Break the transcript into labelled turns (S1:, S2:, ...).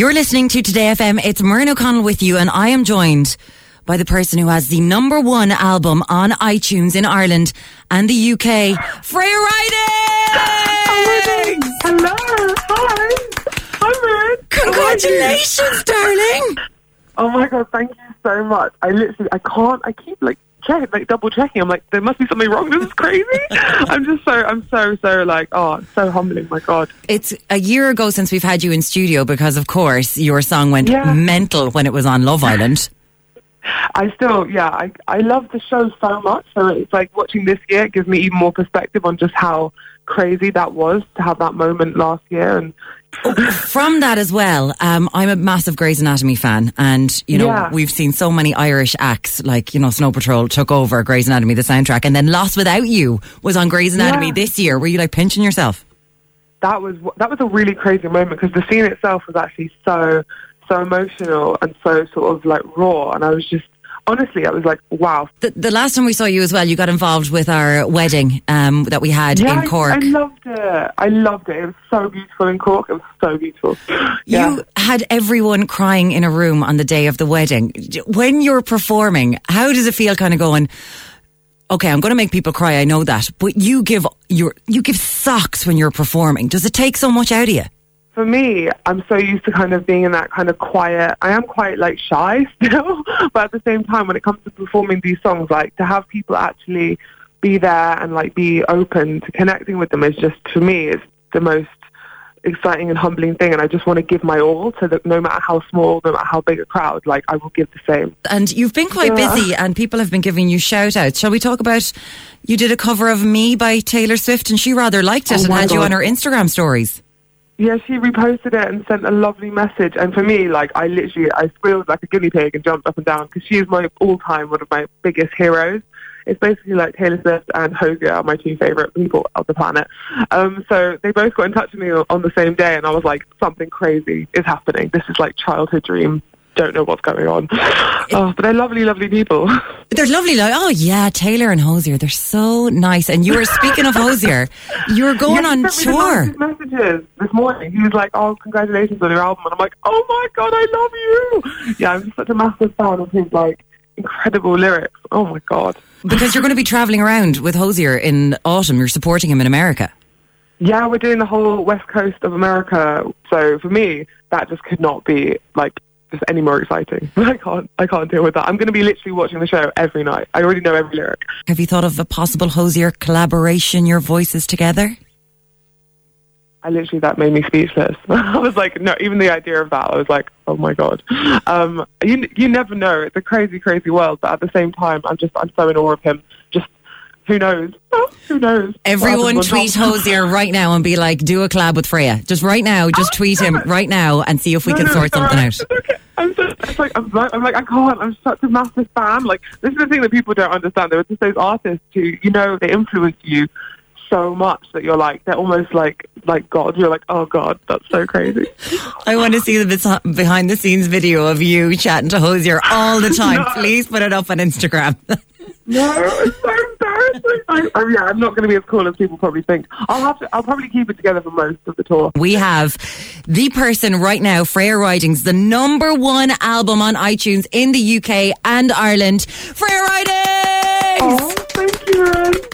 S1: You're listening to Today FM. It's Muireann O'Connell with you, and I am joined by the person who has the number one album on iTunes in Ireland and the UK, Freya Riding!
S2: Hello. Hi. Hi, Myrna.
S1: Congratulations, darling!
S2: Oh my god, thank you so much. I literally, I can't, I keep like checking, like double checking. I'm like, there must be something wrong. This is crazy. I'm just so, I'm so, so like, oh, so humbling. My god.
S1: It's a year ago since we've had you in studio because, of course, your song went
S2: Yeah.
S1: mental when it was on Love Island.
S2: I still, yeah, I, I love the show so much. So it's like watching this year it gives me even more perspective on just how crazy that was to have that moment last year. And
S1: From that as well, um, I'm a massive Grey's Anatomy fan, and you know
S2: Yeah.
S1: we've seen so many Irish acts like you know Snow Patrol took over Grey's Anatomy, the soundtrack, and then Lost Without You was on Grey's Anatomy
S2: Yeah.
S1: this year. Were you like pinching yourself?
S2: that was that was a really crazy moment because the scene itself was actually so so emotional and so sort of like raw, and I was just honestly, I was like, wow.
S1: The, the last time we saw you as well, you got involved with our wedding um, that we had
S2: Yeah,
S1: in
S2: I-
S1: Cork.
S2: I, loved it. I loved it. It was so beautiful in Cork. It was so beautiful. Yeah.
S1: You had everyone crying in a room on the day of the wedding. When you're performing, how does it feel kind of going, okay, I'm going to make people cry, I know that, but you give your you give socks when you're performing. Does it take so much out of you?
S2: For me, I'm so used to kind of being in that kind of quiet. I am quite like shy still, but at the same time, when it comes to performing these songs, like to have people actually be there and like be open to connecting with them is just for me, it's the most exciting and humbling thing. And I just want to give my all to that no matter how small, no matter how big a crowd, like I will give the same.
S1: And you've been quite
S2: Yeah.
S1: busy and people have been giving you shout outs. Shall we talk about you did a cover of Me by Taylor Swift and she rather liked it
S2: Oh
S1: and had you on her Instagram stories.
S2: Yeah, she reposted it and sent a lovely message. And for me, like, I literally, I squealed like a guinea pig and jumped up and down because she is my all-time, one of my biggest heroes. It's basically like Taylor Swift and Hozier are my two favorite people of the planet. Um, so they both got in touch with me on on the same day, and I was like, something crazy is happening. This is like childhood dream. Don't know what's going on. Oh, but they're lovely, lovely people.
S1: They're lovely. Like, oh yeah, Taylor and Hozier. They're so nice. And you were speaking of Hozier, you were going
S2: Yeah,
S1: on
S2: sent me the
S1: tour.
S2: messages this morning. He was like, "Oh, congratulations on your album," and I'm like, "Oh my god, I love you!" Yeah, I'm such a massive fan of his like incredible lyrics. Oh my god.
S1: Because you're going to be traveling around with Hozier in autumn. You're supporting him in America.
S2: Yeah, we're doing the whole west coast of America. So for me, that just could not be like just any more exciting. I can't, I can't deal with that. I'm going to be literally watching the show every night. I already know every lyric.
S1: Have you thought of a possible Hozier collaboration, your voices together?
S2: I literally that made me speechless. I was like, no, even the idea of that, I was like, oh my god. Um, you you never know. It's a crazy, crazy world, but at the same time, I'm just I'm so in awe of him. Who knows? Oh, who knows?
S1: Everyone tweet. Hozier right now and be like, do a collab with Freya. Just right now, just tweet him right now and see if we
S2: No,
S1: can
S2: no,
S1: sort something
S2: right.
S1: out.
S2: Okay. I'm so, it's like I'm, I'm like I can't. I'm such a massive fan. Like this is the thing that people don't understand. There are just those artists who you know they influence you so much that you're like they're almost like like God. You're like oh God, that's so crazy.
S1: I want to see the behind the scenes video of you chatting to Hozier all the time. Please put it up on Instagram.
S2: No, it's so. I, I, yeah, I'm not going to be as cool as people probably think. I'll have to. I'll probably keep it together for most of the tour.
S1: we have the person right now, Freya Ridings, the number one album on iTunes in the UK and Ireland. Freya Ridings!
S2: Oh, thank you.